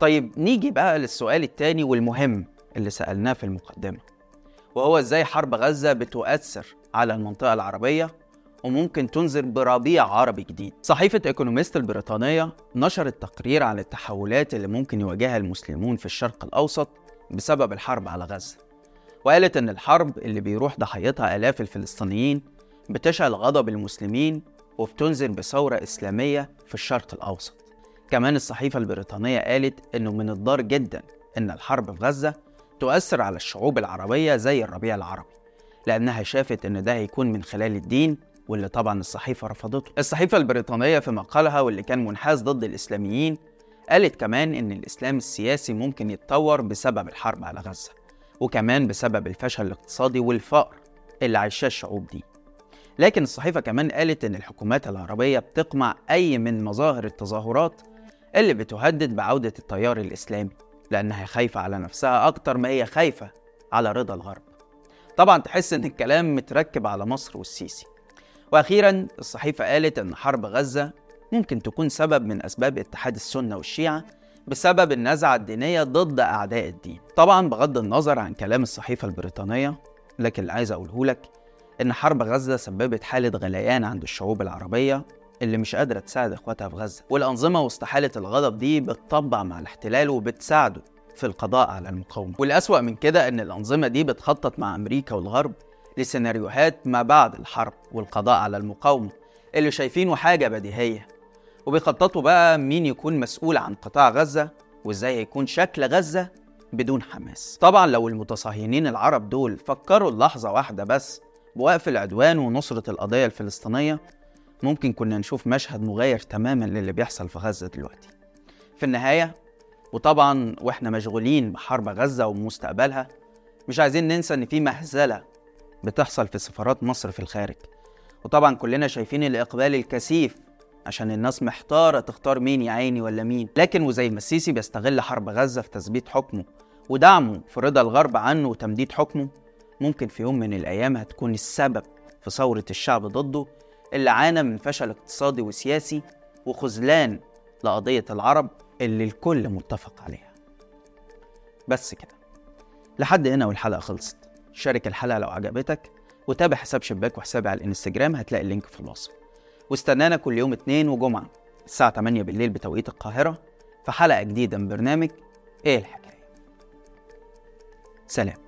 طيب نيجي بقى للسؤال التاني والمهم اللي سألناه في المقدمة. وهو إزاي حرب غزة بتؤثر على المنطقة العربية وممكن تنذر بربيع عربي جديد؟ صحيفة إيكونوميست البريطانية نشرت تقرير عن التحولات اللي ممكن يواجهها المسلمون في الشرق الأوسط بسبب الحرب على غزة. وقالت إن الحرب اللي بيروح ضحيتها آلاف الفلسطينيين بتشعل غضب المسلمين وبتنذر بثورة إسلامية في الشرق الأوسط. كمان الصحيفة البريطانية قالت إنه من الضار جدا إن الحرب في غزة تؤثر على الشعوب العربية زي الربيع العربي لأنها شافت إن ده هيكون من خلال الدين واللي طبعا الصحيفة رفضته. الصحيفة البريطانية في مقالها واللي كان منحاز ضد الإسلاميين قالت كمان إن الإسلام السياسي ممكن يتطور بسبب الحرب على غزة وكمان بسبب الفشل الاقتصادي والفقر اللي عايشاه الشعوب دي. لكن الصحيفة كمان قالت إن الحكومات العربية بتقمع أي من مظاهر التظاهرات اللي بتهدد بعودة التيار الإسلامي لأنها خايفة على نفسها أكتر ما هي خايفة على رضا الغرب. طبعا تحس إن الكلام متركب على مصر والسيسي. وأخيرا الصحيفة قالت إن حرب غزة ممكن تكون سبب من أسباب اتحاد السنة والشيعة بسبب النزعة الدينية ضد أعداء الدين. طبعا بغض النظر عن كلام الصحيفة البريطانية لكن اللي عايز أقوله لك إن حرب غزة سببت حالة غليان عند الشعوب العربية اللي مش قادرة تساعد إخواتها في غزة. والأنظمة وسط حالة الغضب دي بتطبع مع الاحتلال وبتساعده في القضاء على المقاومة. والأسوأ من كده إن الأنظمة دي بتخطط مع أمريكا والغرب لسيناريوهات ما بعد الحرب والقضاء على المقاومة اللي شايفينه حاجة بديهية. وبيخططوا بقى مين يكون مسؤول عن قطاع غزة وإزاي هيكون شكل غزة بدون حماس. طبعا لو المتصهينين العرب دول فكروا لحظة واحدة بس بوقف العدوان ونصرة القضية الفلسطينية ممكن كنا نشوف مشهد مغاير تماما للي بيحصل في غزة دلوقتي. في النهاية وطبعا وإحنا مشغولين بحرب غزة ومستقبلها مش عايزين ننسى إن في مهزلة بتحصل في سفارات مصر في الخارج. وطبعا كلنا شايفين الإقبال الكثيف عشان الناس محتارة تختار مين يا عيني ولا مين. لكن وزي ما السيسي بيستغل حرب غزة في تثبيت حكمه ودعمه في رضا الغرب عنه وتمديد حكمه ممكن في يوم من الأيام هتكون السبب في ثورة الشعب ضده اللي عانى من فشل اقتصادي وسياسي وخذلان لقضية العرب اللي الكل متفق عليها. بس كده. لحد هنا والحلقة خلصت. شارك الحلقة لو عجبتك وتابع حساب شباك وحسابي على الانستجرام هتلاقي اللينك في الوصف. واستنانا كل يوم اثنين وجمعة الساعة 8 بالليل بتوقيت القاهرة في حلقة جديدة من برنامج إيه الحكاية. سلام.